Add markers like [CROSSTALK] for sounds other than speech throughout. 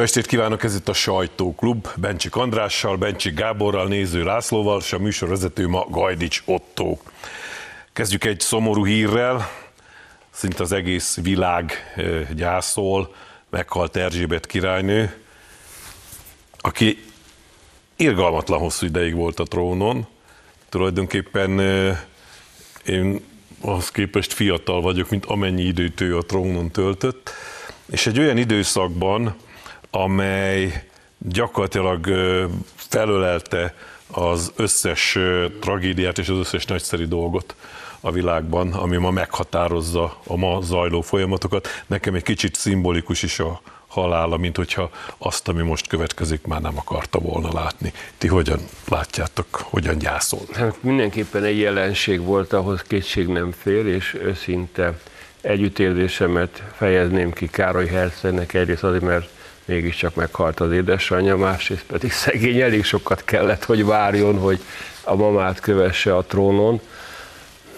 Jó estét kívánok, ez itt a Sajtóklub, Bencsik Andrással, Bencsik Gáborral, Néző Lászlóval, és a műsorvezető ma Gajdics Otto. Kezdjük egy szomorú hírrel, szinte az egész világ gyászol, meghalt Erzsébet királynő, aki irgalmatlan hosszú ideig volt a trónon. Tulajdonképpen én ahhoz képest fiatal vagyok, mint amennyi időt ő a trónon töltött, és egy olyan időszakban, amely gyakorlatilag felölelte az összes tragédiát és az összes nagyszerű dolgot a világban, ami ma meghatározza a ma zajló folyamatokat. Nekem egy kicsit szimbolikus is a halála, mint hogyha azt, ami most következik, már nem akarta volna látni. Ti hogyan látjátok, hogyan gyászol? Hát mindenképpen egy jelenség volt, ahhoz kétség nem fér, és őszinte együttérzésemet fejezném ki Károly Hercegnek egyrészt azért, mert mégiscsak meghalt az édesanyja, másrészt pedig szegény elég sokat kellett, hogy várjon, hogy a mamát kövesse a trónon.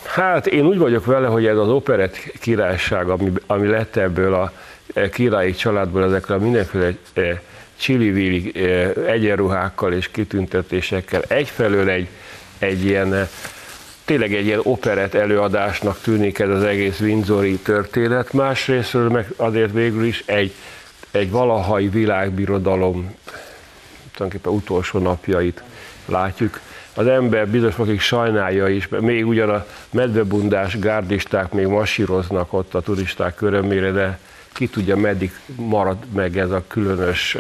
Hát én úgy vagyok vele, hogy ez az operett királyság, ami, ami lett ebből a e, királyi családból, ezekkel a mindenféle e, csili e, egyenruhákkal és kitüntetésekkel egyfelől egy, egy ilyen tényleg egy ilyen operett előadásnak tűnik ez az egész Windsori történet, másrésztről meg azért végül is egy egy valahai világbirodalom tulajdonképpen utolsó napjait látjuk. Az ember bizonyos fokig sajnálja is, mert még ugyan a medvebundás gárdisták még masíroznak ott a turisták körömére, de ki tudja, meddig marad meg ez a különös,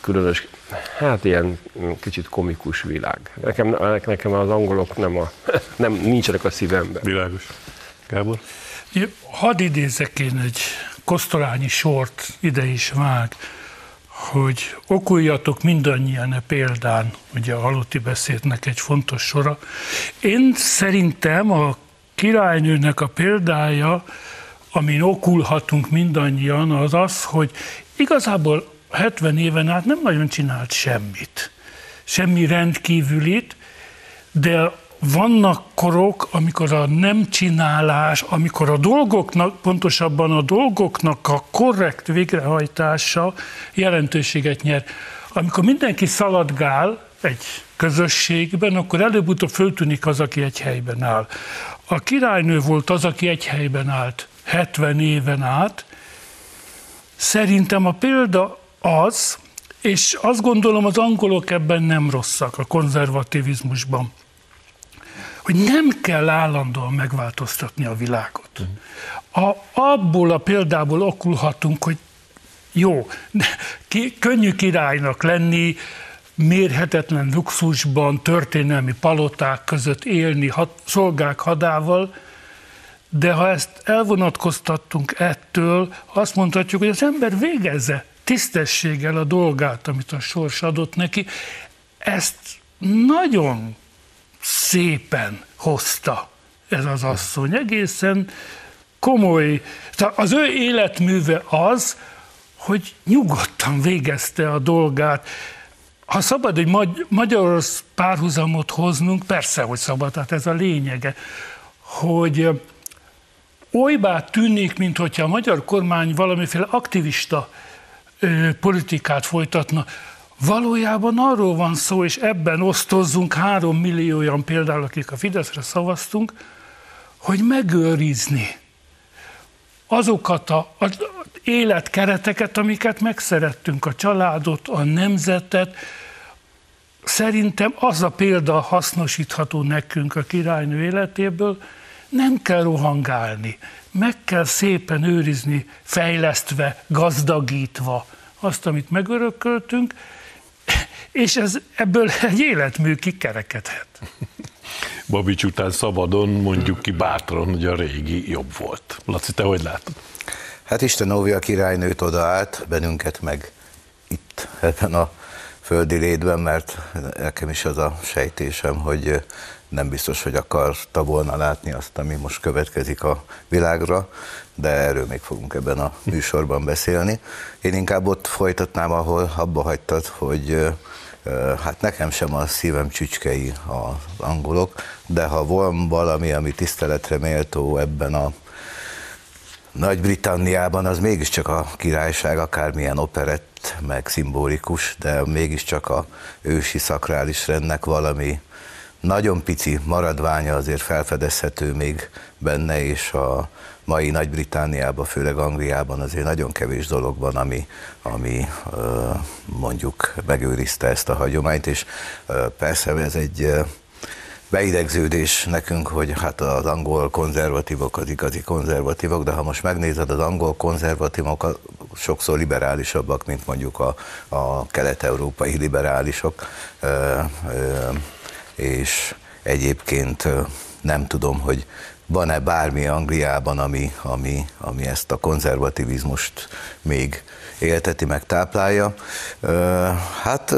különös hát ilyen kicsit komikus világ. Nekem, nekem az angolok nem, a, [LAUGHS] nem nincsenek a szívemben. Világos. Gábor? Hadd idézek én egy kosztolányi sort ide is vág, hogy okuljatok mindannyian a példán, ugye a halotti beszédnek egy fontos sora. Én szerintem a királynőnek a példája, amin okulhatunk mindannyian, az az, hogy igazából 70 éven át nem nagyon csinált semmit. Semmi rendkívülit, de vannak korok, amikor a nem csinálás, amikor a dolgoknak, pontosabban a dolgoknak a korrekt végrehajtása jelentőséget nyer. Amikor mindenki szaladgál egy közösségben, akkor előbb-utóbb föltűnik az, aki egy helyben áll. A királynő volt az, aki egy helyben állt 70 éven át. Szerintem a példa az, és azt gondolom az angolok ebben nem rosszak a konzervativizmusban, hogy nem kell állandóan megváltoztatni a világot. A, abból a példából okulhatunk, hogy jó, ki, könnyű királynak lenni, mérhetetlen luxusban, történelmi paloták között élni, hat, szolgák hadával, de ha ezt elvonatkoztattunk ettől, azt mondhatjuk, hogy az ember végezze tisztességgel a dolgát, amit a sors adott neki. Ezt nagyon szépen hozta ez az asszony. Egészen komoly. Az ő életműve az, hogy nyugodtan végezte a dolgát. Ha szabad egy magy- magyar párhuzamot hoznunk, persze, hogy szabad, tehát ez a lényege, hogy olybá tűnik, mint a magyar kormány valamiféle aktivista politikát folytatna. Valójában arról van szó, és ebben osztozzunk három millióan például, akik a Fideszre szavaztunk, hogy megőrizni azokat a, a életkereteket, amiket megszerettünk, a családot, a nemzetet. Szerintem az a példa hasznosítható nekünk a királynő életéből, nem kell rohangálni, meg kell szépen őrizni, fejlesztve, gazdagítva azt, amit megörököltünk, és ez, ebből egy életmű kikerekedhet. [LAUGHS] Babics után szabadon, mondjuk ki bátran, hogy a régi jobb volt. Laci, te hogy látod? Hát Isten óvja a királynőt odaállt, bennünket meg itt ebben a földi létben, mert nekem is az a sejtésem, hogy nem biztos, hogy akarta volna látni azt, ami most következik a világra, de erről még fogunk ebben a műsorban beszélni. Én inkább ott folytatnám, ahol abba hagytad, hogy hát nekem sem a szívem csücskei az angolok, de ha van valami, ami tiszteletre méltó ebben a Nagy-Britanniában az mégiscsak a királyság, akármilyen operett, meg szimbolikus, de mégiscsak a ősi szakrális rendnek valami nagyon pici maradványa azért felfedezhető még benne, és a mai Nagy-Britániában, főleg Angliában azért nagyon kevés dolog van, ami, ami mondjuk megőrizte ezt a hagyományt, és persze ez egy beidegződés nekünk, hogy hát az angol konzervatívok az igazi konzervatívok, de ha most megnézed, az angol konzervatívok sokszor liberálisabbak, mint mondjuk a, a kelet-európai liberálisok, és egyébként nem tudom, hogy van-e bármi Angliában, ami, ami, ami ezt a konzervativizmust még élteti, meg táplálja. Hát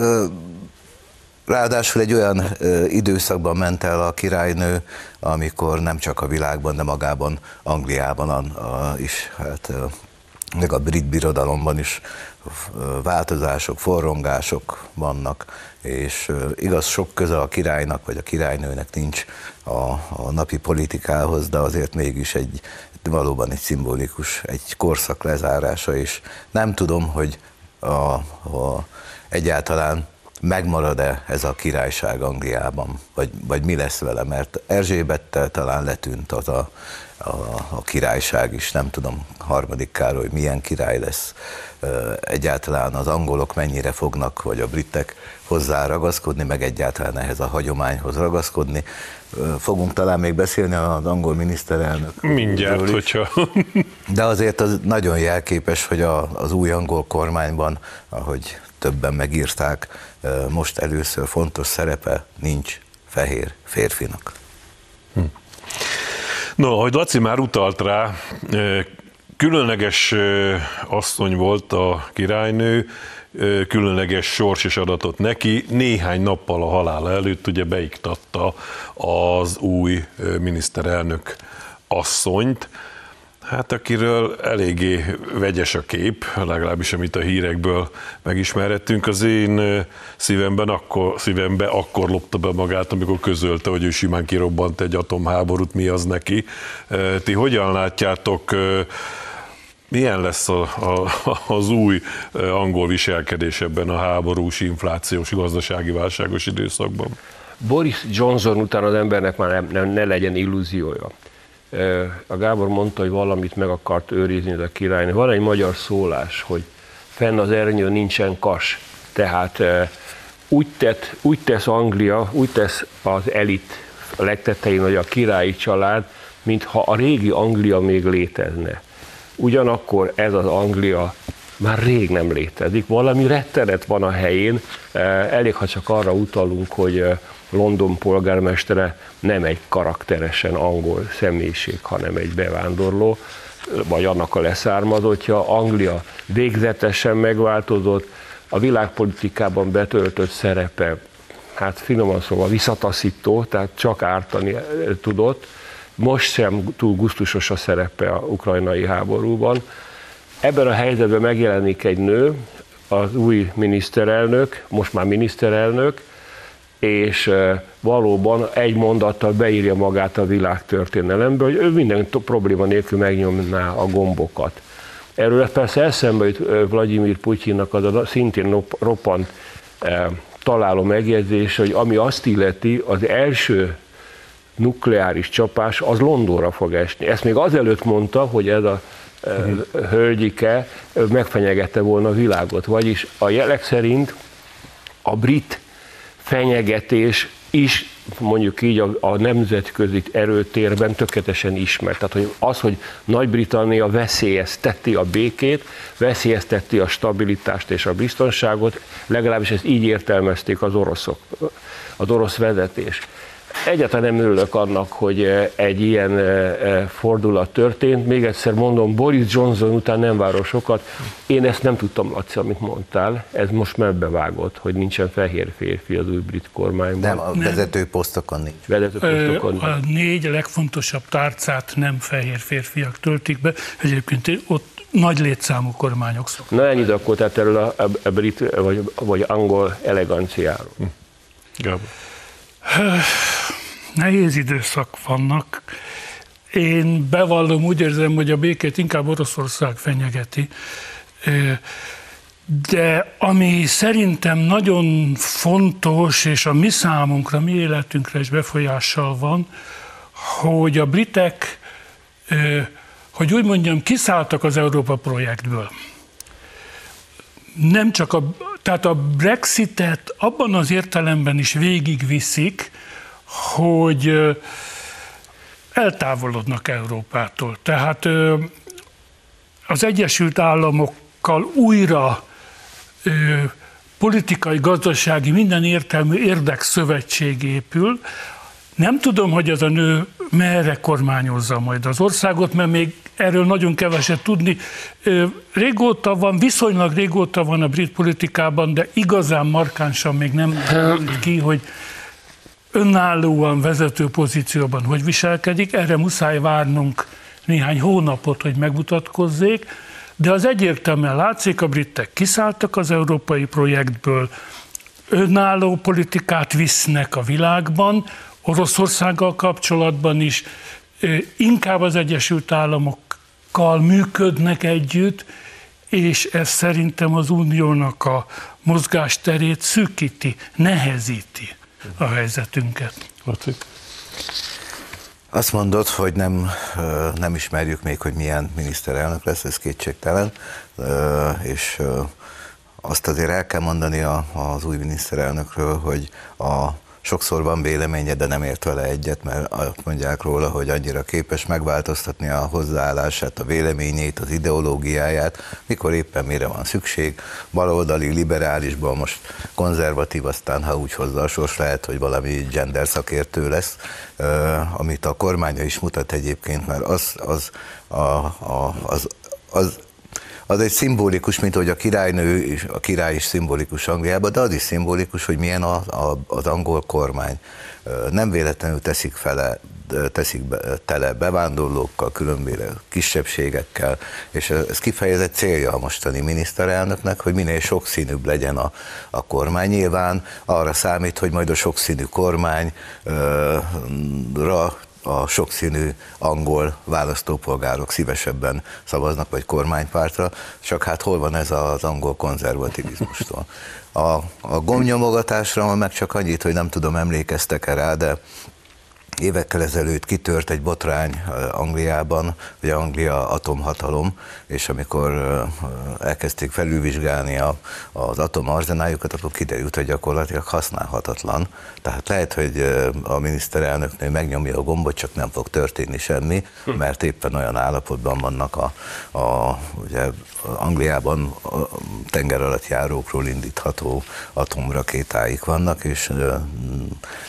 Ráadásul egy olyan időszakban ment el a királynő, amikor nem csak a világban, de magában Angliában is, hát meg a brit birodalomban is változások, forrongások vannak, és igaz sok köze a királynak vagy a királynőnek nincs a, a napi politikához, de azért mégis egy valóban egy szimbolikus, egy korszak lezárása, és nem tudom, hogy a, a, egyáltalán megmarad-e ez a királyság Angliában, vagy, vagy mi lesz vele, mert Erzsébettel talán letűnt az a, a, a királyság is, nem tudom, harmadik Károly milyen király lesz, egyáltalán az angolok mennyire fognak, vagy a britek hozzá ragaszkodni, meg egyáltalán ehhez a hagyományhoz ragaszkodni. Fogunk talán még beszélni az angol miniszterelnök. Mindjárt, hogyha... De azért az nagyon jelképes, hogy a, az új angol kormányban, ahogy többen megírták, most először fontos szerepe nincs fehér férfinak. Hm. No, ahogy Laci már utalt rá, különleges asszony volt a királynő, különleges sors is adatot neki. Néhány nappal a halála előtt ugye beiktatta az új miniszterelnök asszonyt, Hát akiről eléggé vegyes a kép, legalábbis amit a hírekből megismerhettünk, az én szívemben akkor, szívembe akkor lopta be magát, amikor közölte, hogy ő simán kirobbant egy atomháborút, mi az neki. Ti hogyan látjátok, milyen lesz a, a, az új angol viselkedés ebben a háborús, inflációs, gazdasági válságos időszakban? Boris Johnson után az embernek már nem, nem, ne legyen illúziója a Gábor mondta, hogy valamit meg akart őrizni a királynő. Van egy magyar szólás, hogy fenn az ernyő nincsen kas. Tehát úgy, tett, úgy tesz Anglia, úgy tesz az elit a legtetején, hogy a királyi család, mintha a régi Anglia még létezne. Ugyanakkor ez az Anglia már rég nem létezik. Valami rettenet van a helyén, elég ha csak arra utalunk, hogy London polgármestere nem egy karakteresen angol személyiség, hanem egy bevándorló, vagy annak a leszármazottja. Anglia végzetesen megváltozott, a világpolitikában betöltött szerepe, hát finoman szóval visszataszító, tehát csak ártani eh, tudott. Most sem túl gusztusos a szerepe a ukrajnai háborúban. Ebben a helyzetben megjelenik egy nő, az új miniszterelnök, most már miniszterelnök, és valóban egy mondattal beírja magát a világtörténelembe, hogy ő minden probléma nélkül megnyomná a gombokat. Erről persze eszembe jut Vladimir Putyinnak az a szintén roppant találó megjegyzés, hogy ami azt illeti, az első nukleáris csapás az Londonra fog esni. Ezt még azelőtt mondta, hogy ez a hölgyike megfenyegette volna a világot. Vagyis a jelek szerint a brit fenyegetés is mondjuk így a, a nemzetközi erőtérben tökéletesen ismert. Tehát hogy az, hogy Nagy-Britannia veszélyezteti a békét, veszélyezteti a stabilitást és a biztonságot, legalábbis ezt így értelmezték az oroszok, az orosz vezetés. Egyáltalán nem örülök annak, hogy eh, egy ilyen eh, eh, fordulat történt. Még egyszer mondom, Boris Johnson után nem várok sokat. Én ezt nem tudtam, Laci, amit mondtál. Ez most megbevágott, hogy nincsen fehér férfi az új brit kormányban. Nem, a vezető posztokon nincs. Vezető posztokon A négy legfontosabb tárcát nem fehér férfiak töltik be. Egyébként ott nagy létszámú kormányok szoktak. Na ennyit akkor tehát erről a, a, a brit vagy, vagy angol eleganciáról. Hm. Gábor. Nehéz időszak vannak. én bevallom, úgy érzem, hogy a békét inkább Oroszország fenyegeti. De ami szerintem nagyon fontos, és a mi számunkra, mi életünkre is befolyással van, hogy a britek, hogy úgy mondjam, kiszálltak az Európa projektből. Nem csak a, tehát a Brexitet abban az értelemben is végigviszik, hogy eltávolodnak Európától. Tehát az Egyesült Államokkal újra politikai, gazdasági, minden értelmű érdekszövetség épül. Nem tudom, hogy az a nő merre kormányozza majd az országot, mert még erről nagyon keveset tudni. Régóta van, viszonylag régóta van a brit politikában, de igazán markánsan még nem ki, hogy önállóan vezető pozícióban hogy viselkedik, erre muszáj várnunk néhány hónapot, hogy megmutatkozzék, de az egyértelműen látszik, a britek kiszálltak az európai projektből, önálló politikát visznek a világban, Oroszországgal kapcsolatban is, inkább az Egyesült Államokkal működnek együtt, és ez szerintem az uniónak a mozgásterét szűkíti, nehezíti a helyzetünket. Azt mondod, hogy nem, nem ismerjük még, hogy milyen miniszterelnök lesz, ez kétségtelen, és azt azért el kell mondani az új miniszterelnökről, hogy a sokszor van véleménye, de nem ért vele egyet, mert azt mondják róla, hogy annyira képes megváltoztatni a hozzáállását, a véleményét, az ideológiáját, mikor éppen mire van szükség. Baloldali, liberálisban most konzervatív, aztán ha úgy hozza a sors, lehet, hogy valami gender szakértő lesz, amit a kormánya is mutat egyébként, mert az, az, a, a, az, az az egy szimbolikus, mint hogy a királynő, a király is szimbolikus Angliában, de az is szimbolikus, hogy milyen a, a, az angol kormány. Nem véletlenül teszik fele, teszik be, tele bevándorlókkal, különböző kisebbségekkel, és ez kifejezett célja a mostani miniszterelnöknek, hogy minél sokszínűbb legyen a, a kormány. Nyilván arra számít, hogy majd a sokszínű kormányra a sokszínű angol választópolgárok szívesebben szavaznak, vagy kormánypártra, csak hát hol van ez az angol konzervativizmustól. A, a gomnyomogatásra meg csak annyit, hogy nem tudom, emlékeztek-e rá, de évekkel ezelőtt kitört egy botrány Angliában, hogy Anglia atomhatalom, és amikor elkezdték felülvizsgálni az atomarzenájukat, akkor kiderült, hogy gyakorlatilag használhatatlan. Tehát lehet, hogy a miniszterelnöknél megnyomja a gombot, csak nem fog történni semmi, mert éppen olyan állapotban vannak a, a ugye Angliában a tenger alatt járókról indítható atomrakétáik vannak, és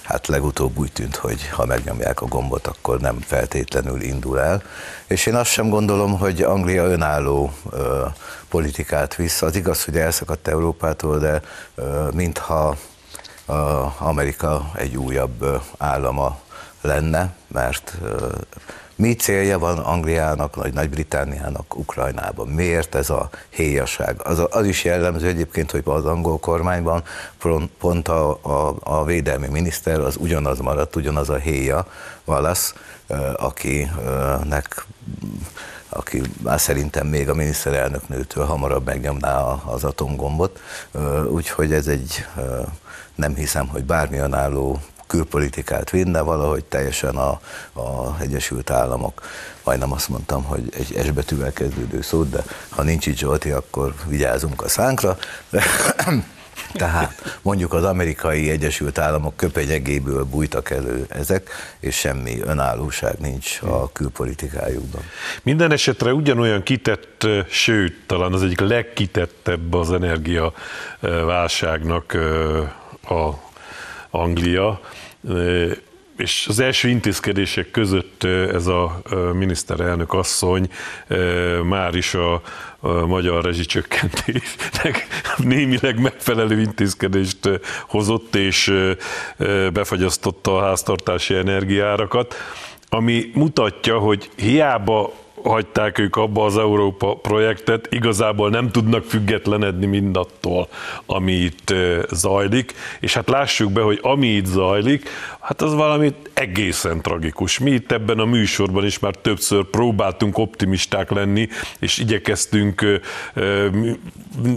hát legutóbb úgy tűnt, hogy ha megnyomják a gombot, akkor nem feltétlenül indul el. És én azt sem gondolom, hogy Anglia önálló ö, politikát visz. Az igaz, hogy elszakadt Európától, de ö, mintha ö, Amerika egy újabb állama lenne, mert mi célja van Angliának, vagy Nagy-Britániának Ukrajnában? Miért ez a héjaság? Az, az is jellemző egyébként, hogy az angol kormányban pont a, a, a védelmi miniszter az ugyanaz maradt, ugyanaz a héja, Valasz, akinek aki már szerintem még a miniszterelnök nőtől hamarabb megnyomná az atomgombot, úgyhogy ez egy, nem hiszem, hogy bármilyen álló külpolitikát vinne, valahogy teljesen a, a Egyesült Államok, majdnem azt mondtam, hogy egy S betűvel kezdődő szót, de ha nincs itt Zsolti, akkor vigyázunk a szánkra. [COUGHS] Tehát mondjuk az amerikai Egyesült Államok köpenyegéből bújtak elő ezek, és semmi önállóság nincs a külpolitikájukban. Minden esetre ugyanolyan kitett, sőt, talán az egyik legkitettebb az energiaválságnak a Anglia, és az első intézkedések között ez a miniszterelnök asszony már is a, a magyar rezsicsökkentésnek [LAUGHS] némileg megfelelő intézkedést hozott, és befagyasztotta a háztartási energiárakat, ami mutatja, hogy hiába hagyták ők abba az Európa projektet, igazából nem tudnak függetlenedni mindattól, ami itt zajlik, és hát lássuk be, hogy ami itt zajlik, hát az valami egészen tragikus. Mi itt ebben a műsorban is már többször próbáltunk optimisták lenni, és igyekeztünk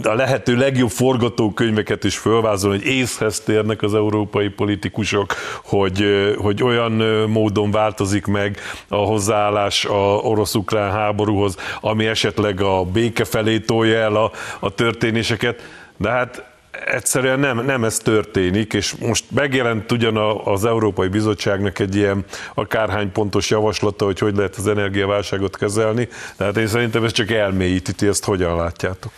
a lehető legjobb forgatókönyveket is fölvázolni, hogy észhez térnek az európai politikusok, hogy, hogy olyan módon változik meg a hozzáállás a orosz-ukrán háborúhoz, ami esetleg a béke felé tolja el a, a történéseket, de hát egyszerűen nem, nem ez történik, és most megjelent ugyan az Európai Bizottságnak egy ilyen akárhány pontos javaslata, hogy hogy lehet az energiaválságot kezelni, de hát én szerintem ez csak elmélyíti, ezt hogyan látjátok?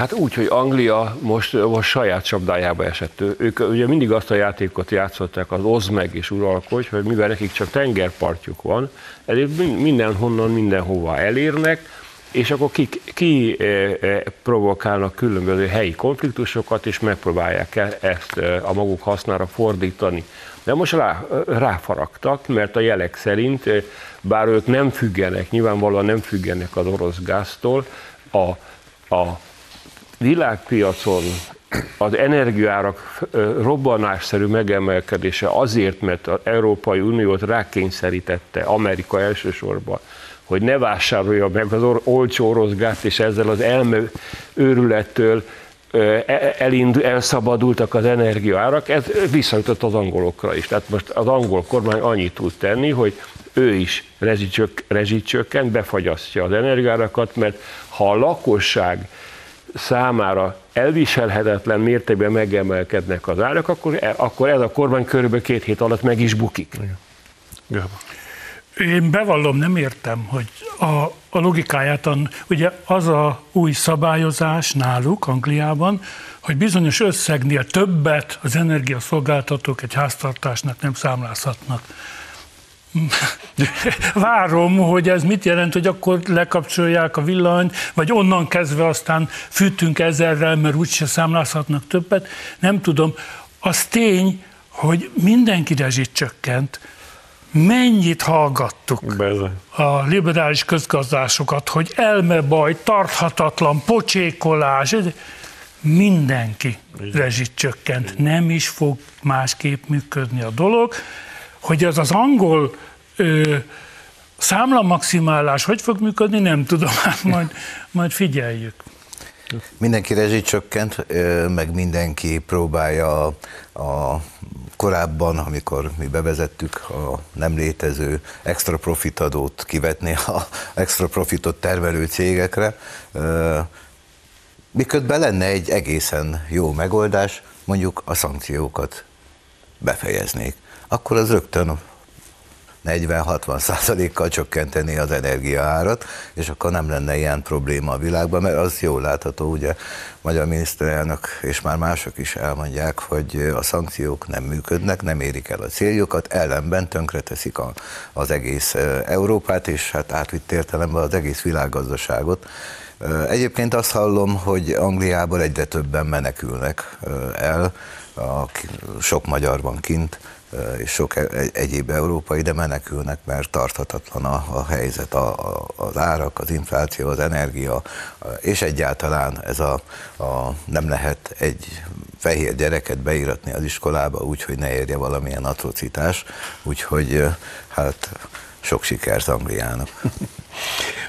Hát úgy, hogy Anglia most, most saját csapdájába esett. Ők ugye mindig azt a játékot játszották, az oz meg és uralkodj, hogy mivel nekik csak tengerpartjuk van, ezért mindenhonnan, mindenhova elérnek, és akkor ki, ki e, e, provokálnak különböző helyi konfliktusokat, és megpróbálják e, ezt e, a maguk hasznára fordítani. De most rá, ráfaragtak, mert a jelek szerint, bár ők nem függenek, nyilvánvalóan nem függenek az orosz gáztól, a, a világpiacon az energiárak robbanásszerű megemelkedése azért, mert az Európai Uniót rákényszerítette, Amerika elsősorban, hogy ne vásárolja meg az olcsó orosz gázt, és ezzel az elme őrülettől e, elind, elszabadultak az energiaárak, ez visszajutott az angolokra is. Tehát most az angol kormány annyit tud tenni, hogy ő is rezsicsök, rezsicsökkent, befagyasztja az energiárakat, mert ha a lakosság számára elviselhetetlen mértékben megemelkednek az árak, akkor, e, akkor ez a kormány körülbelül két hét alatt meg is bukik. Én bevallom, nem értem, hogy a, a logikáját, ugye az a új szabályozás náluk, Angliában, hogy bizonyos összegnél többet az energiaszolgáltatók egy háztartásnak nem számlázhatnak. [LAUGHS] Várom, hogy ez mit jelent, hogy akkor lekapcsolják a villanyt, vagy onnan kezdve aztán fűtünk ezerrel, mert úgyse számlázhatnak többet. Nem tudom. Az tény, hogy mindenki rezsit csökkent, mennyit hallgattuk Bezony. a liberális közgazdásokat, hogy elmebaj, tarthatatlan, pocsékolás, mindenki rezsit csökkent. Nem is fog másképp működni a dolog hogy az az angol ö, számla maximálás hogy fog működni, nem tudom, [LAUGHS] hát majd, majd figyeljük. Mindenki rezsicsökkent, meg mindenki próbálja a, korábban, amikor mi bevezettük a nem létező extra profit adót kivetni a [LAUGHS] extra profitot termelő cégekre, miközben lenne egy egészen jó megoldás, mondjuk a szankciókat befejeznék akkor az rögtön 40-60 százalékkal csökkenteni az energiaárat, és akkor nem lenne ilyen probléma a világban, mert az jól látható, ugye magyar miniszterelnök és már mások is elmondják, hogy a szankciók nem működnek, nem érik el a céljukat, ellenben tönkreteszik a, az egész Európát, és hát átvitt értelemben az egész világgazdaságot. Egyébként azt hallom, hogy Angliából egyre többen menekülnek el, a, sok magyar van kint, és sok e-, egyéb európai, de menekülnek, mert tarthatatlan a, a helyzet, a, a, az árak, az infláció, az energia, és egyáltalán ez a, a nem lehet egy fehér gyereket beíratni az iskolába úgy, hogy ne érje valamilyen atrocitás, úgyhogy hát sok sikert Angliának.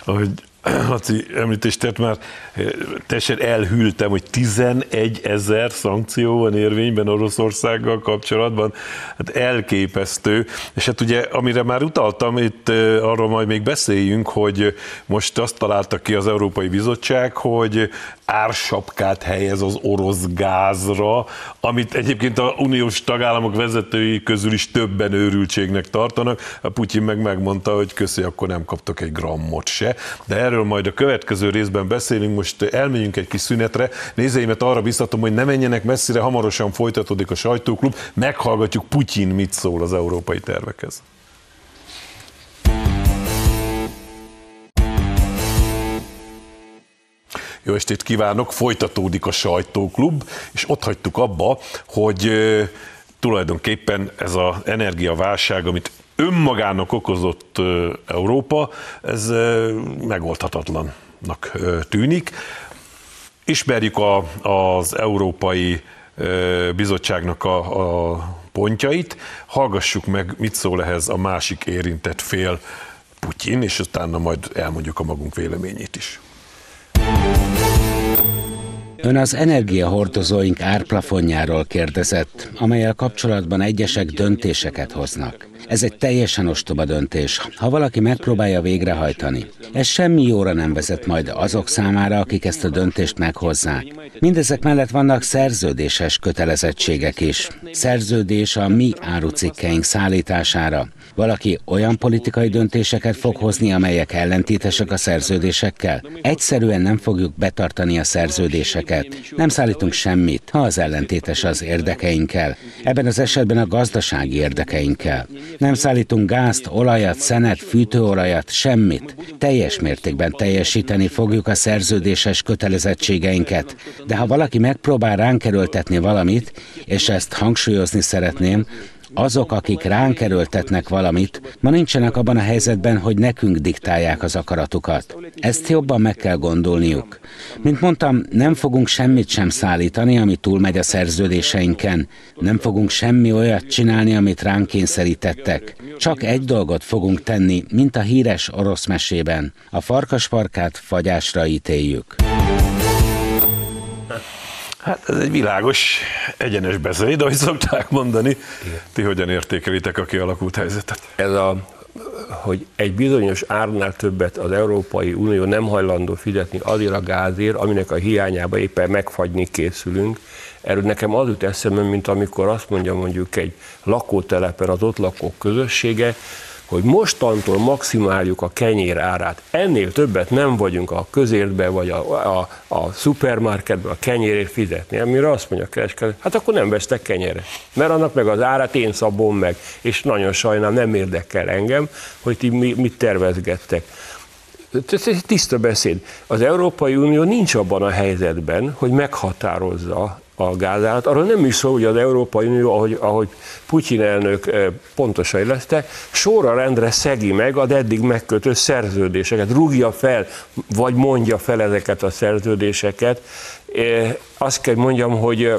Ahogy Laci említést tett már, eh, teljesen elhűltem, hogy 11 ezer szankció van érvényben Oroszországgal kapcsolatban. Hát elképesztő. És hát ugye, amire már utaltam, itt eh, arról majd még beszéljünk, hogy most azt találta ki az Európai Bizottság, hogy ársapkát helyez az orosz gázra, amit egyébként a uniós tagállamok vezetői közül is többen őrültségnek tartanak. A Putyin meg megmondta, hogy köszi, akkor nem kaptak egy grammot se. De erről majd a következő részben beszélünk, most elmegyünk egy kis szünetre. Nézőimet arra biztatom, hogy ne menjenek messzire, hamarosan folytatódik a sajtóklub, meghallgatjuk Putyin mit szól az európai tervekhez. Jó estét kívánok, folytatódik a sajtóklub, és ott hagytuk abba, hogy tulajdonképpen ez az energiaválság, amit önmagának okozott Európa, ez megoldhatatlannak tűnik. Ismerjük a, az Európai Bizottságnak a, a pontjait, hallgassuk meg, mit szól ehhez a másik érintett fél, Putyin, és utána majd elmondjuk a magunk véleményét is. Ön az energiahordozóink árplafonjáról kérdezett, amelyel kapcsolatban egyesek döntéseket hoznak. Ez egy teljesen ostoba döntés, ha valaki megpróbálja végrehajtani. Ez semmi jóra nem vezet majd azok számára, akik ezt a döntést meghozzák. Mindezek mellett vannak szerződéses kötelezettségek is. Szerződés a mi árucikkeink szállítására. Valaki olyan politikai döntéseket fog hozni, amelyek ellentétesek a szerződésekkel. Egyszerűen nem fogjuk betartani a szerződéseket. Nem szállítunk semmit, ha az ellentétes az érdekeinkkel. Ebben az esetben a gazdasági érdekeinkkel. Nem szállítunk gázt, olajat, szenet, fűtőolajat, semmit. Teljes mértékben teljesíteni fogjuk a szerződéses kötelezettségeinket. De ha valaki megpróbál ránk erőltetni valamit, és ezt hangsúlyozni szeretném, azok, akik ránk erőltetnek valamit, ma nincsenek abban a helyzetben, hogy nekünk diktálják az akaratukat. Ezt jobban meg kell gondolniuk. Mint mondtam, nem fogunk semmit sem szállítani, ami túlmegy a szerződéseinken. Nem fogunk semmi olyat csinálni, amit ránk kényszerítettek. Csak egy dolgot fogunk tenni, mint a híres orosz mesében. A farkasparkát fagyásra ítéljük. Hát ez egy világos, egyenes beszéd, ahogy szokták mondani. Igen. Ti hogyan értékelitek a kialakult helyzetet? Ez a hogy egy bizonyos árnál többet az Európai Unió nem hajlandó fizetni azért a gázért, aminek a hiányába éppen megfagyni készülünk. Erről nekem az jut eszembe, mint amikor azt mondja mondjuk egy lakótelepen az ott lakók közössége, hogy mostantól maximáljuk a kenyér árát. Ennél többet nem vagyunk a közértbe vagy a, a, a szupermarketbe a kenyérért fizetni. Amire azt mondja a kereskedő, hát akkor nem vesztek kenyeret. Mert annak meg az árát én szabom meg, és nagyon sajnálom, nem érdekel engem, hogy ti mit tervezgettek. Ez egy tiszta beszéd. Az Európai Unió nincs abban a helyzetben, hogy meghatározza a gázárat. Arról nem is szó, hogy az Európai Unió, ahogy, ahogy Putyin elnök eh, pontosan illeszte, sorra rendre szegi meg az eddig megkötött szerződéseket, rúgja fel, vagy mondja fel ezeket a szerződéseket. Eh, azt kell mondjam, hogy eh,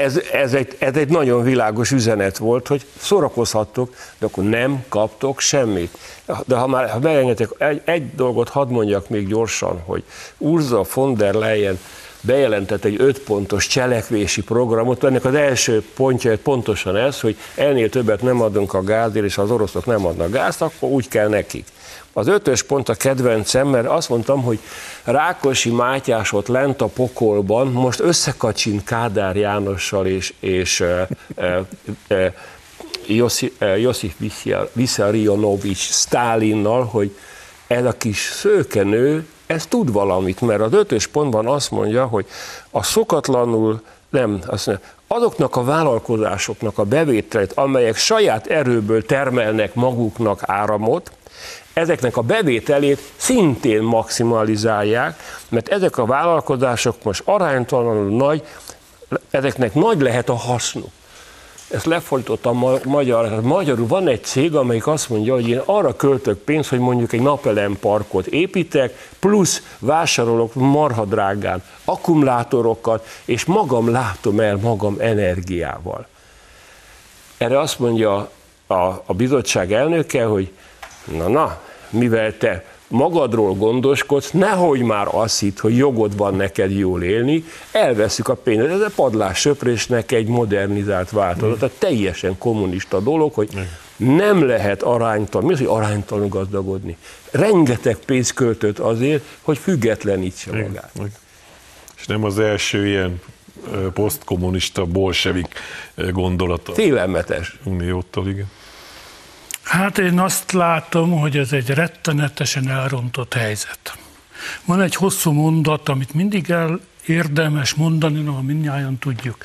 ez, ez, egy, ez egy nagyon világos üzenet volt, hogy szórakozhattok, de akkor nem kaptok semmit. De ha már ha beengedtek, egy, egy dolgot hadd mondjak még gyorsan, hogy Urza von der Leyen bejelentett egy öt pontos cselekvési programot, ennek az első pontja pontosan ez, hogy ennél többet nem adunk a gázért, és az oroszok nem adnak gázt, akkor úgy kell nekik. Az ötös pont a kedvencem, mert azt mondtam, hogy Rákosi Mátyás ott lent a pokolban most összekacsint Kádár Jánossal és, és e, e, e, Josif Vissarionovics Stálinnal, hogy ez a kis szőkenő ez tud valamit, mert az ötös pontban azt mondja, hogy a szokatlanul nem, azt mondja, azoknak a vállalkozásoknak a bevételét, amelyek saját erőből termelnek maguknak áramot, ezeknek a bevételét szintén maximalizálják, mert ezek a vállalkozások most aránytalanul nagy, ezeknek nagy lehet a hasznuk ezt lefordítottam magyar, magyarul van egy cég, amelyik azt mondja, hogy én arra költök pénzt, hogy mondjuk egy napelem parkot építek, plusz vásárolok marhadrágán akkumulátorokat, és magam látom el magam energiával. Erre azt mondja a, a bizottság elnöke, hogy na na, mivel te magadról gondoskodsz, nehogy már azt hitt, hogy jogod van neked jól élni, elveszük a pénzt. Ez a padlás söprésnek egy modernizált változat, tehát teljesen kommunista dolog, hogy nem lehet aránytalan, mi az, hogy aránytalan gazdagodni? Rengeteg pénzt költött azért, hogy függetlenítse magát. És nem az első ilyen posztkommunista, bolsevik gondolata. Félelmetes. Uniótól, igen. Hát én azt látom, hogy ez egy rettenetesen elrontott helyzet. Van egy hosszú mondat, amit mindig el érdemes mondani, ha mindnyáján tudjuk.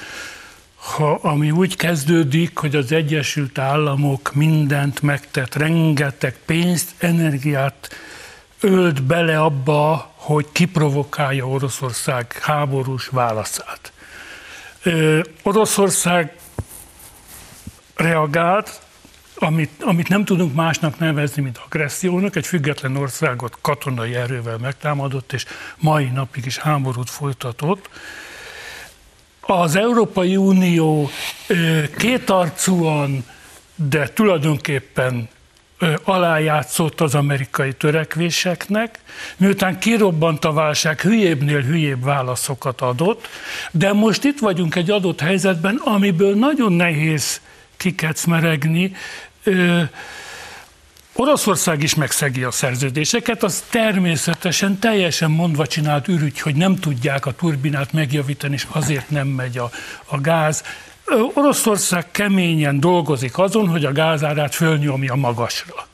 Ha, ami úgy kezdődik, hogy az Egyesült Államok mindent megtett, rengeteg pénzt, energiát ölt bele abba, hogy kiprovokálja Oroszország háborús válaszát. Ö, Oroszország reagált, amit, amit nem tudunk másnak nevezni, mint agressziónak, egy független országot katonai erővel megtámadott, és mai napig is háborút folytatott. Az Európai Unió kétarcúan, de tulajdonképpen alájátszott az amerikai törekvéseknek, miután kirobbant a válság, hülyébbnél hülyébb válaszokat adott, de most itt vagyunk egy adott helyzetben, amiből nagyon nehéz kikecmeregni. Oroszország is megszegi a szerződéseket, az természetesen teljesen mondva csinált ürügy, hogy nem tudják a turbinát megjavítani, és azért nem megy a, a gáz. Oroszország keményen dolgozik azon, hogy a gázárát fölnyomja magasra.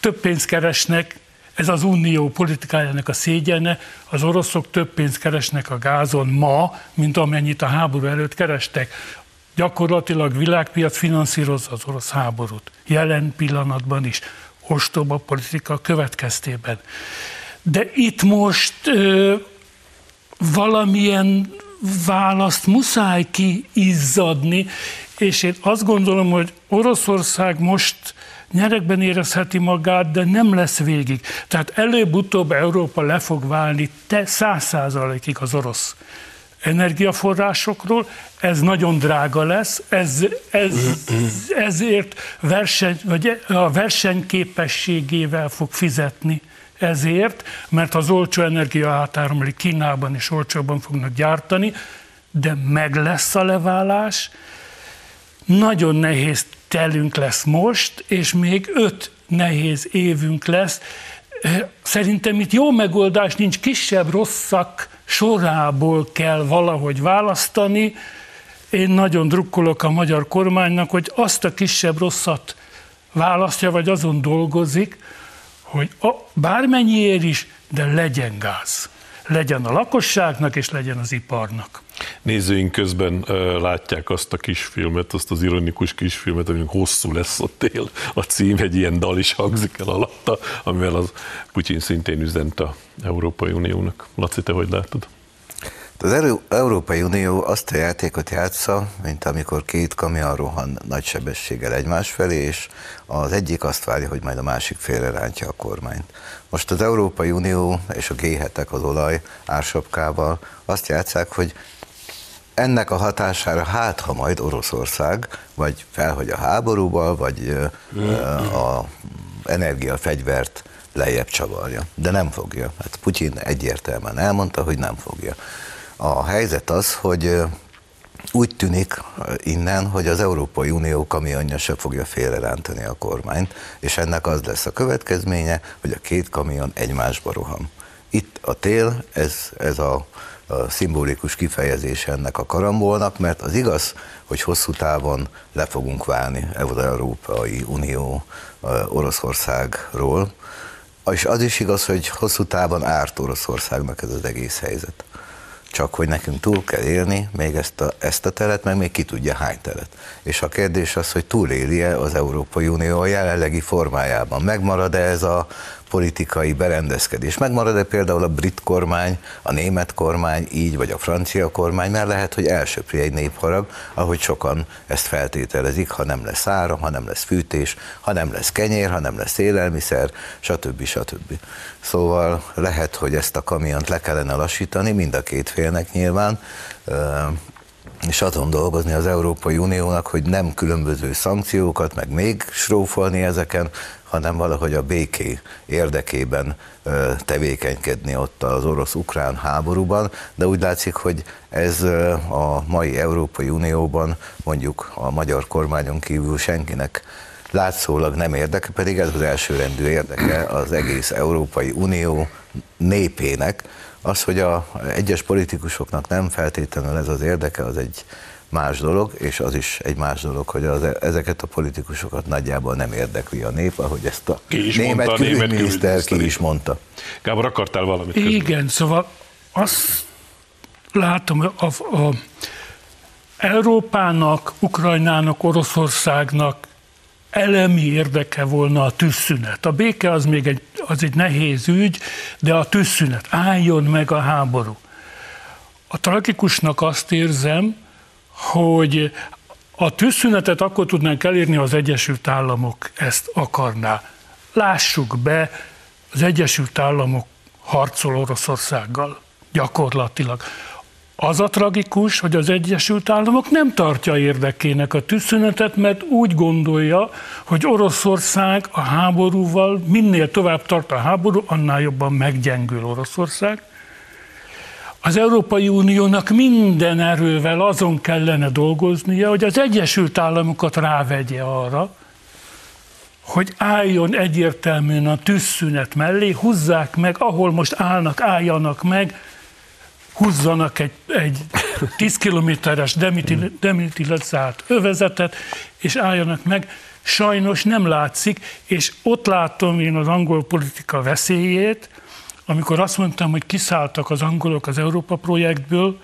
Több pénzt keresnek, ez az unió politikájának a szégyene, az oroszok több pénzt keresnek a gázon ma, mint amennyit a háború előtt kerestek. Gyakorlatilag világpiac finanszírozza az orosz háborút. Jelen pillanatban is. Ostoba politika következtében. De itt most ö, valamilyen választ muszáj kiizzadni, és én azt gondolom, hogy Oroszország most nyerekben érezheti magát, de nem lesz végig. Tehát előbb-utóbb Európa le fog válni száz százalékig az orosz energiaforrásokról, ez nagyon drága lesz, ez, ez, ezért verseny, vagy a versenyképességével fog fizetni ezért, mert az olcsó energia átáramlik Kínában is olcsóbban fognak gyártani, de meg lesz a leválás, nagyon nehéz telünk lesz most, és még öt nehéz évünk lesz. Szerintem itt jó megoldás nincs, kisebb rosszak sorából kell valahogy választani. Én nagyon drukkolok a magyar kormánynak, hogy azt a kisebb rosszat választja, vagy azon dolgozik, hogy a, bármennyiért is, de legyen gáz. Legyen a lakosságnak, és legyen az iparnak. Nézőink közben látják azt a kisfilmet, azt az ironikus kisfilmet, aminek hosszú lesz a tél. A cím egy ilyen dal is hangzik el alatta, amivel az Putyin szintén üzent a Európai Uniónak. Laci, te hogy látod? Az Európai Unió azt a játékot játsza, mint amikor két kamion rohan nagy sebességgel egymás felé, és az egyik azt várja, hogy majd a másik félre rántja a kormányt. Most az Európai Unió és a g az olaj ársapkával azt játszák, hogy ennek a hatására hát, ha majd Oroszország vagy felhagy a háborúval, vagy a energiafegyvert lejjebb csavarja. De nem fogja. Hát Putyin egyértelműen elmondta, hogy nem fogja. A helyzet az, hogy úgy tűnik innen, hogy az Európai Unió kamionja se fogja félrerántani a kormányt, és ennek az lesz a következménye, hogy a két kamion egymásba roham. Itt a tél, ez, ez a, a szimbolikus kifejezés ennek a karambolnak, mert az igaz, hogy hosszú távon le fogunk válni Európai Unió Oroszországról, és az is igaz, hogy hosszú távon árt Oroszországnak ez az egész helyzet csak hogy nekünk túl kell élni még ezt a, ezt a teret, meg még ki tudja hány teret. És a kérdés az, hogy túléli-e az Európai Unió a jelenlegi formájában. Megmarad-e ez a politikai berendezkedés. Megmarad-e például a brit kormány, a német kormány, így, vagy a francia kormány, mert lehet, hogy elsöpri egy népharag, ahogy sokan ezt feltételezik, ha nem lesz áram, ha nem lesz fűtés, ha nem lesz kenyér, ha nem lesz élelmiszer, stb. stb. Szóval lehet, hogy ezt a kamiont le kellene lassítani, mind a két félnek nyilván, és azon dolgozni az Európai Uniónak, hogy nem különböző szankciókat, meg még srófolni ezeken, hanem valahogy a béké érdekében tevékenykedni ott az orosz-ukrán háborúban, de úgy látszik, hogy ez a mai Európai Unióban mondjuk a magyar kormányon kívül senkinek látszólag nem érdeke, pedig ez az elsőrendű érdeke az egész Európai Unió népének. Az, hogy a egyes politikusoknak nem feltétlenül ez az érdeke, az egy más dolog, és az is egy más dolog, hogy az, ezeket a politikusokat nagyjából nem érdekli a nép, ahogy ezt a ki is német mondta, külügyminiszter ki is mondta. Gábor, akartál valamit közben? Igen, szóval azt látom, a, a Európának, Ukrajnának, Oroszországnak elemi érdeke volna a tűzszünet. A béke az még egy, az egy nehéz ügy, de a tűzszünet, álljon meg a háború. A tragikusnak azt érzem, hogy A tűzszünetet akkor tudnánk elérni, az Egyesült Államok ezt akarná. Lássuk be, az Egyesült Államok harcol Oroszországgal gyakorlatilag. Az a tragikus, hogy az Egyesült Államok nem tartja érdekének a tűzszünetet, mert úgy gondolja, hogy Oroszország a háborúval, minél tovább tart a háború, annál jobban meggyengül Oroszország. Az Európai Uniónak minden erővel azon kellene dolgoznia, hogy az Egyesült Államokat rávegye arra, hogy álljon egyértelműen a tűzszünet mellé, húzzák meg, ahol most állnak, álljanak meg, húzzanak egy, egy 10 kilométeres demitilizált övezetet, és álljanak meg. Sajnos nem látszik, és ott látom én az angol politika veszélyét, amikor azt mondtam, hogy kiszálltak az angolok az Európa projektből,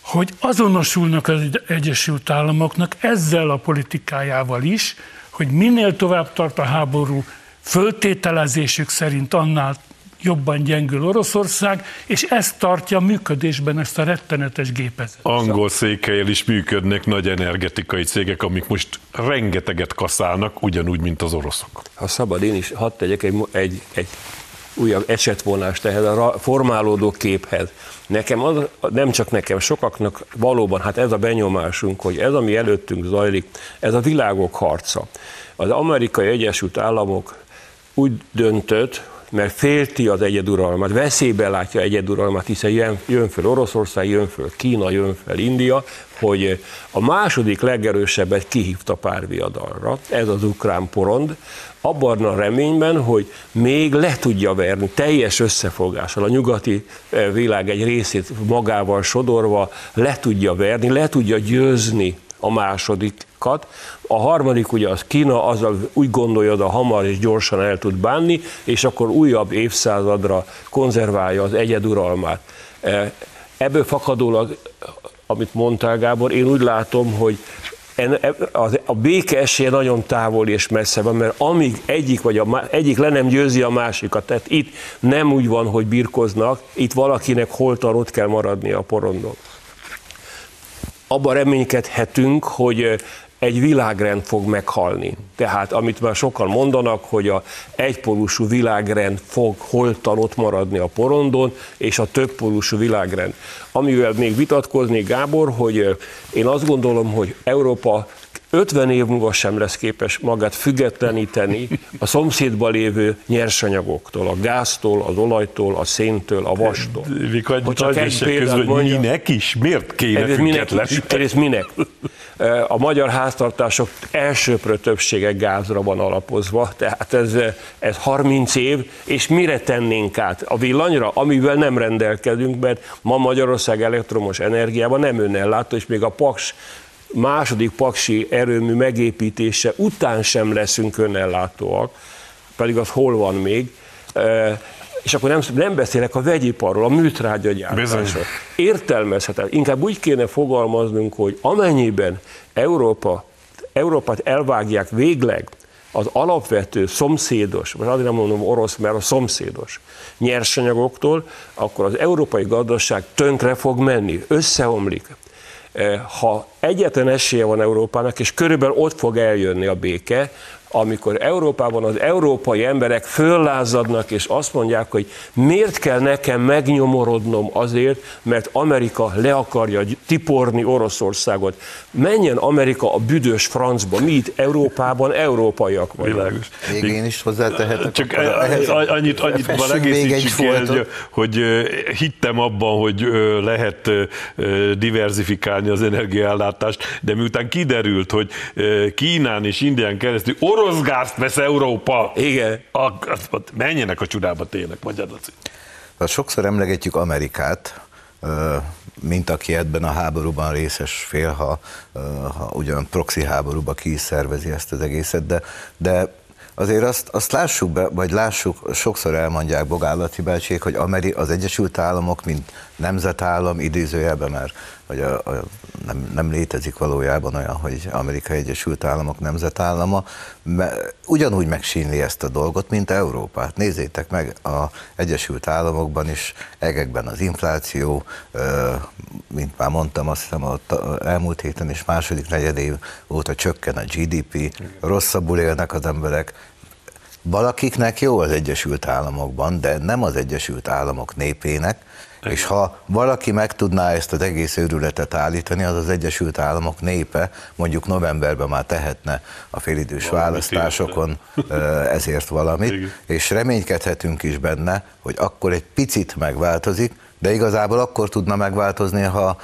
hogy azonosulnak az Egyesült Államoknak ezzel a politikájával is, hogy minél tovább tart a háború, föltételezésük szerint annál jobban gyengül Oroszország, és ez tartja működésben ezt a rettenetes gépezetet. Angol székelyel is működnek nagy energetikai cégek, amik most rengeteget kaszálnak, ugyanúgy, mint az oroszok. Ha szabad, én is hadd tegyek egy, egy, egy újabb esetvonást ehhez a formálódó képhez. Nekem az, nem csak nekem, sokaknak valóban, hát ez a benyomásunk, hogy ez, ami előttünk zajlik, ez a világok harca. Az amerikai Egyesült Államok úgy döntött, mert félti az egyeduralmat, veszélybe látja egyeduralmat, hiszen jön, föl Oroszország, jön föl Kína, jön fel India, hogy a második legerősebbet kihívta párviadalra, ez az ukrán porond, abban a reményben, hogy még le tudja verni teljes összefogással. A nyugati eh, világ egy részét magával sodorva, le tudja verni, le tudja győzni a másodikat. A harmadik ugye az Kína, azzal úgy gondolja, hogy hamar és gyorsan el tud bánni, és akkor újabb évszázadra konzerválja az egyeduralmát. E, ebből fakadólag, amit mondtál Gábor, én úgy látom, hogy e, a béke esélye nagyon távol és messze van, mert amíg egyik, vagy a, egyik le nem győzi a másikat, tehát itt nem úgy van, hogy birkoznak, itt valakinek holtan ott kell maradni a porondon abban reménykedhetünk, hogy egy világrend fog meghalni. Tehát amit már sokan mondanak, hogy a egypólusú világrend fog holtan ott maradni a porondon, és a többpólusú világrend. Amivel még vitatkozni, Gábor, hogy én azt gondolom, hogy Európa 50 év múlva sem lesz képes magát függetleníteni a szomszédban lévő nyersanyagoktól, a gáztól, az olajtól, a széntől, a vastól. Hogy csak egy példát mondja, minek is? Miért kéne ez minek, ez minek? A magyar háztartások elsőprő többsége gázra van alapozva, tehát ez, ez 30 év, és mire tennénk át? A villanyra, amivel nem rendelkezünk, mert ma Magyarország elektromos energiában nem önellátó, és még a Paks második paksi erőmű megépítése után sem leszünk önellátóak, pedig az hol van még, és akkor nem, nem beszélek a vegyiparról, a műtrágyagyártásról. Értelmezhetetlen. Inkább úgy kéne fogalmaznunk, hogy amennyiben Európa, Európát elvágják végleg az alapvető szomszédos, most azért nem mondom orosz, mert a szomszédos nyersanyagoktól, akkor az európai gazdaság tönkre fog menni, összeomlik. Ha egyetlen esélye van Európának, és körülbelül ott fog eljönni a béke, amikor Európában az európai emberek föllázadnak, és azt mondják, hogy miért kell nekem megnyomorodnom azért, mert Amerika le akarja tiporni Oroszországot. Menjen Amerika a büdös francba, mi itt Európában európaiak vagyunk. Világos. Még én is hozzátehetek. Csak ehhez, annyit, annyit van egészítsük hogy, hogy hittem abban, hogy lehet diversifikálni az energiaellátást, de miután kiderült, hogy Kínán és Indián keresztül orosz gázt vesz Európa. Igen. A, menjenek a csudába tényleg, magyar Sokszor emlegetjük Amerikát, mint aki ebben a háborúban részes fél, ha, ha ugyan proxy háborúba ki is szervezi ezt az egészet, de, de azért azt, azt lássuk be, vagy lássuk, sokszor elmondják Bogállati bácsiék, hogy Ameri, az Egyesült Államok, mint nemzetállam idézőjelben, mert vagy a, a, nem, nem létezik valójában olyan, hogy Amerikai Egyesült Államok nemzetállama, mert ugyanúgy megsínli ezt a dolgot, mint Európát. Nézzétek meg, a Egyesült Államokban is egekben az infláció, mint már mondtam, azt hiszem a elmúlt héten és második negyedév óta csökken a GDP, rosszabbul élnek az emberek, Valakiknek jó az Egyesült Államokban, de nem az Egyesült Államok népének, igen. És ha valaki meg tudná ezt az egész őrületet állítani, az az Egyesült Államok népe mondjuk novemberben már tehetne a félidős valamit választásokon érte. ezért valamit, Igen. és reménykedhetünk is benne, hogy akkor egy picit megváltozik, de igazából akkor tudna megváltozni, ha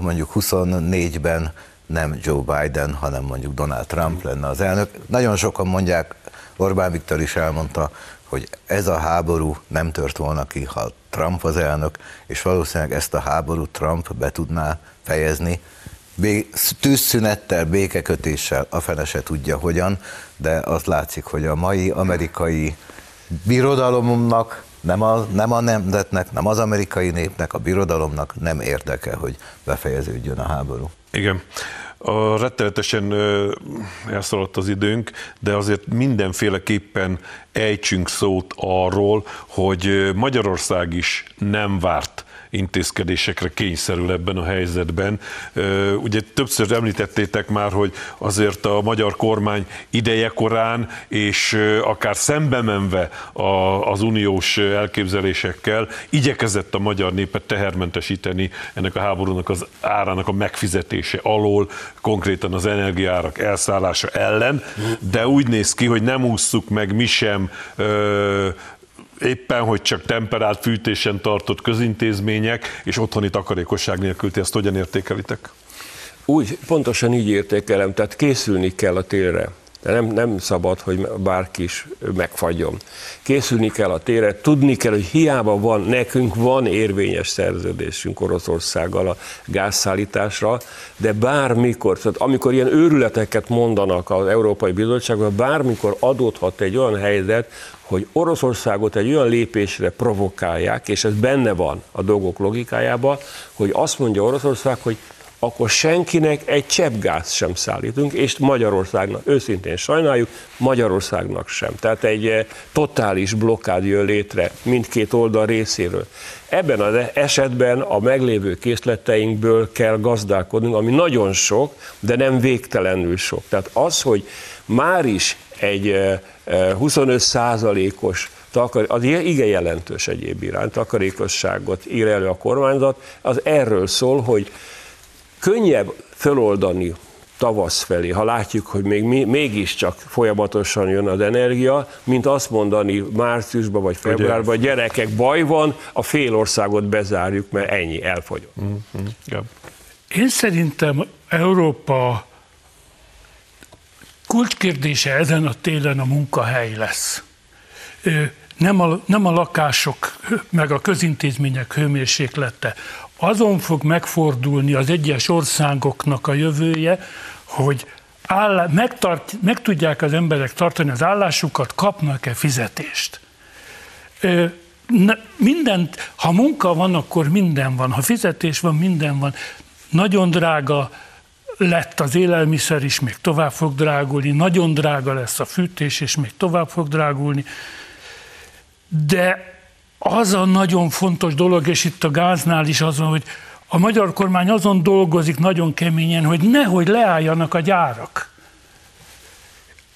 mondjuk 24-ben nem Joe Biden, hanem mondjuk Donald Trump lenne az elnök. Nagyon sokan mondják, Orbán Viktor is elmondta, hogy ez a háború nem tört volna ki, ha Trump az elnök, és valószínűleg ezt a háborút Trump be tudná fejezni, tűzszünettel, békekötéssel, a fene se tudja hogyan, de azt látszik, hogy a mai amerikai birodalomnak, nem a, nem a nemzetnek, nem az amerikai népnek, a birodalomnak nem érdeke, hogy befejeződjön a háború. Igen. A rettenetesen elszaladt az időnk, de azért mindenféleképpen ejtsünk szót arról, hogy Magyarország is nem várt intézkedésekre kényszerül ebben a helyzetben. Ugye többször említettétek már, hogy azért a magyar kormány ideje korán, és akár szembe menve az uniós elképzelésekkel igyekezett a magyar népet tehermentesíteni ennek a háborúnak az árának a megfizetése alól, konkrétan az energiárak elszállása ellen, de úgy néz ki, hogy nem ússzuk meg mi sem éppen, hogy csak temperált fűtésen tartott közintézmények, és otthoni takarékosság nélkül, ti ezt hogyan értékelitek? Úgy, pontosan így értékelem, tehát készülni kell a télre. De nem, nem szabad, hogy bárki is megfagyjon. Készülni kell a térre, tudni kell, hogy hiába van, nekünk van érvényes szerződésünk Oroszországgal a gázszállításra, de bármikor, tehát amikor ilyen őrületeket mondanak az Európai Bizottságban, bármikor adódhat egy olyan helyzet, hogy Oroszországot egy olyan lépésre provokálják, és ez benne van a dolgok logikájában, hogy azt mondja Oroszország, hogy akkor senkinek egy csepp sem szállítunk, és Magyarországnak, őszintén sajnáljuk, Magyarországnak sem. Tehát egy eh, totális blokkád jön létre mindkét oldal részéről. Ebben az esetben a meglévő készleteinkből kell gazdálkodnunk, ami nagyon sok, de nem végtelenül sok. Tehát az, hogy már is egy 25 eh, eh, százalékos az igen jelentős egyéb iránt, takarékosságot ír elő a kormányzat, az erről szól, hogy könnyebb föloldani tavasz felé, ha látjuk, hogy még mégiscsak folyamatosan jön az energia, mint azt mondani márciusban vagy februárban, gyerekek, baj van, a fél országot bezárjuk, mert ennyi, elfogyott. Mm-hmm. Yeah. Én szerintem Európa kulcskérdése ezen a télen a munkahely lesz. Nem a, nem a lakások, meg a közintézmények hőmérséklete, azon fog megfordulni az egyes országoknak a jövője, hogy áll, megtart, meg tudják az emberek tartani az állásukat, kapnak-e fizetést. mindent, ha munka van, akkor minden van, ha fizetés van, minden van. Nagyon drága lett az élelmiszer is, még tovább fog drágulni, nagyon drága lesz a fűtés, és még tovább fog drágulni. De az a nagyon fontos dolog, és itt a gáznál is az van, hogy a magyar kormány azon dolgozik nagyon keményen, hogy nehogy leálljanak a gyárak.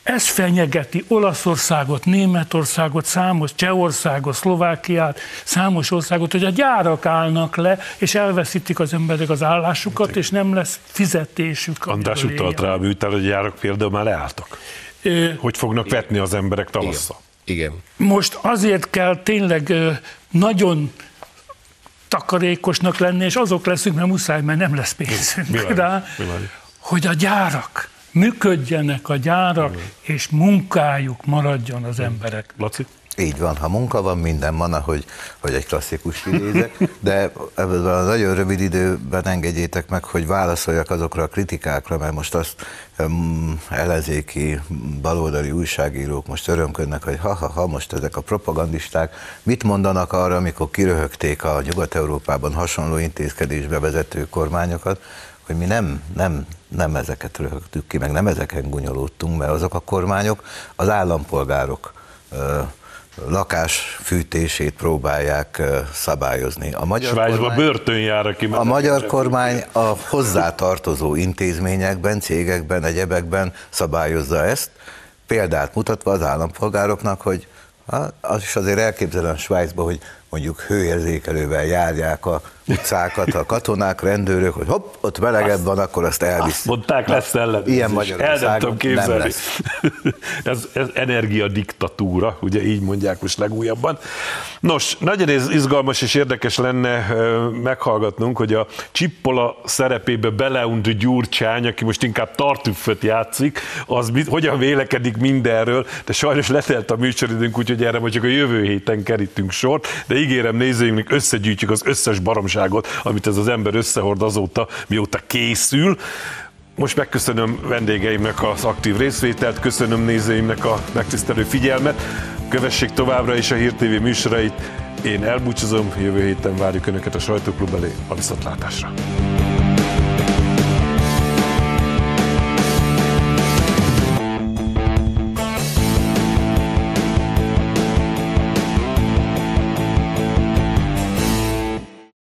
Ez fenyegeti Olaszországot, Németországot, számos Csehországot, Szlovákiát, számos országot, hogy a gyárak állnak le, és elveszítik az emberek az állásukat, és nem lesz fizetésük. András utalt rá, hogy a gyárak például már leálltak. Hogy fognak vetni az emberek tavasszal? Igen. Most azért kell tényleg nagyon takarékosnak lenni, és azok leszünk, mert muszáj, mert nem lesz pénzünk rá, hogy a gyárak, működjenek a gyárak, és munkájuk maradjon az emberek. Laci? Így van, ha munka van, minden van, ahogy hogy egy klasszikus idézek, de ebben a nagyon rövid időben engedjétek meg, hogy válaszoljak azokra a kritikákra, mert most azt um, ellenzéki baloldali újságírók most örömködnek, hogy ha-ha-ha, most ezek a propagandisták mit mondanak arra, amikor kiröhögték a Nyugat-Európában hasonló intézkedésbe vezető kormányokat, hogy mi nem, nem, nem ezeket röhögtük ki, meg nem ezeken gunyolódtunk, mert azok a kormányok az állampolgárok lakásfűtését próbálják szabályozni. A magyar Svájcba kormány, börtön jár, aki A magyar kormány a hozzátartozó intézményekben, cégekben, egyebekben szabályozza ezt, példát mutatva az állampolgároknak, hogy az is azért elképzelem Svájcba, hogy mondjuk hőérzékelővel járják a utcákat a katonák, rendőrök, hogy hopp, ott melegebb van, akkor azt elvisz. Azt mondták, lesz ellen. Ilyen Magyarországon nem, nem lesz. [LAUGHS] ez, ez energiadiktatúra, ugye így mondják most legújabban. Nos, nagyon izgalmas és érdekes lenne meghallgatnunk, hogy a Csippola szerepébe beleunt Gyurcsány, aki most inkább tartüfföt játszik, az mit, hogyan vélekedik mindenről, de sajnos letelt a műsoridőnk, úgyhogy erre majd csak a jövő héten kerítünk sort, de ígérem nézőinknek, összegyűjtjük az összes baromságot, amit ez az ember összehord azóta, mióta készül. Most megköszönöm vendégeimnek az aktív részvételt, köszönöm nézőimnek a megtisztelő figyelmet, kövessék továbbra is a Hír TV műsorait, én elbúcsúzom, jövő héten várjuk Önöket a sajtóklub elé a viszontlátásra.